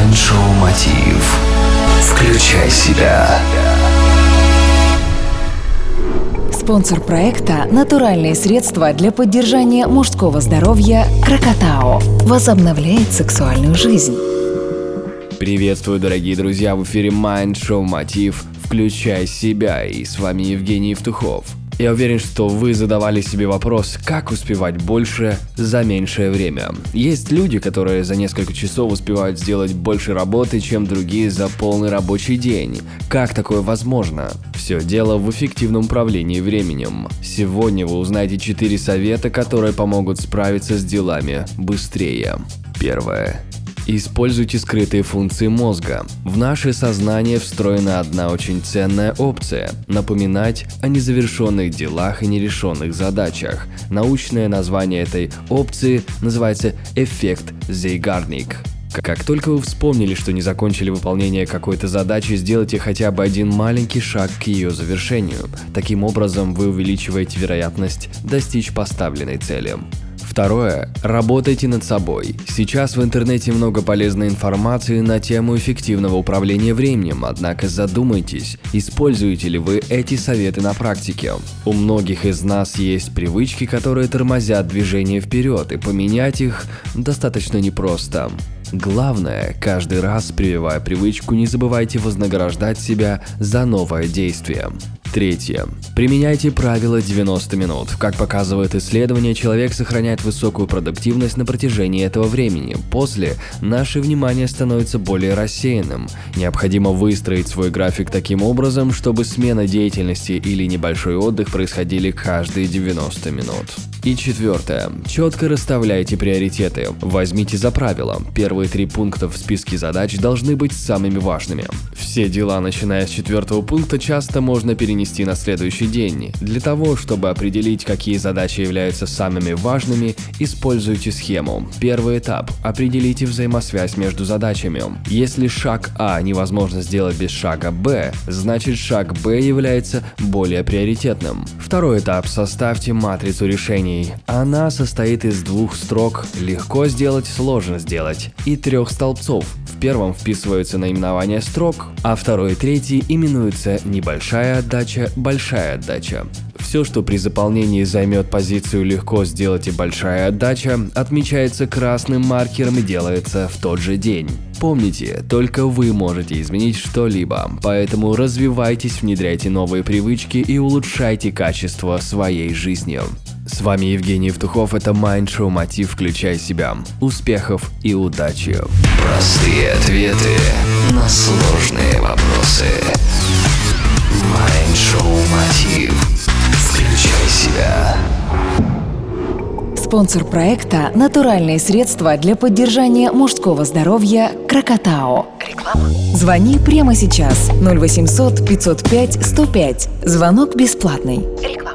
Майншоу Мотив. Включай себя. Спонсор проекта – натуральные средства для поддержания мужского здоровья «Крокотао». Возобновляет сексуальную жизнь. Приветствую, дорогие друзья, в эфире Mind Show Мотив «Включай себя» и с вами Евгений Евтухов. Я уверен, что вы задавали себе вопрос, как успевать больше за меньшее время. Есть люди, которые за несколько часов успевают сделать больше работы, чем другие за полный рабочий день. Как такое возможно? Все дело в эффективном управлении временем. Сегодня вы узнаете 4 совета, которые помогут справиться с делами быстрее. Первое. Используйте скрытые функции мозга. В наше сознание встроена одна очень ценная опция – напоминать о незавершенных делах и нерешенных задачах. Научное название этой опции называется эффект Зейгарник. Как только вы вспомнили, что не закончили выполнение какой-то задачи, сделайте хотя бы один маленький шаг к ее завершению. Таким образом, вы увеличиваете вероятность достичь поставленной цели. Второе. Работайте над собой. Сейчас в интернете много полезной информации на тему эффективного управления временем, однако задумайтесь, используете ли вы эти советы на практике. У многих из нас есть привычки, которые тормозят движение вперед, и поменять их достаточно непросто. Главное, каждый раз прививая привычку, не забывайте вознаграждать себя за новое действие. Третье. Применяйте правило 90 минут. Как показывает исследование, человек сохраняет высокую продуктивность на протяжении этого времени. После наше внимание становится более рассеянным. Необходимо выстроить свой график таким образом, чтобы смена деятельности или небольшой отдых происходили каждые 90 минут. И четвертое. Четко расставляйте приоритеты. Возьмите за правило. Первые три пункта в списке задач должны быть самыми важными. Все дела, начиная с четвертого пункта, часто можно перенести на следующий день. Для того, чтобы определить, какие задачи являются самыми важными, используйте схему. Первый этап. Определите взаимосвязь между задачами. Если шаг А невозможно сделать без шага Б, значит шаг Б является более приоритетным. Второй этап. Составьте матрицу решений решений. Она состоит из двух строк «легко сделать, сложно сделать» и трех столбцов. В первом вписываются наименования строк, а второй и третий именуются «небольшая отдача», «большая отдача». Все, что при заполнении займет позицию «легко сделать» и «большая отдача», отмечается красным маркером и делается в тот же день. Помните, только вы можете изменить что-либо, поэтому развивайтесь, внедряйте новые привычки и улучшайте качество своей жизни. С вами Евгений Евтухов, это Mind Show Мотив «Включай себя». Успехов и удачи! Простые ответы на сложные вопросы. Майншоу Мотив. Включай себя. Спонсор проекта – натуральные средства для поддержания мужского здоровья «Крокотао». Реклама. Звони прямо сейчас 0800 505 105. Звонок бесплатный. Реклама.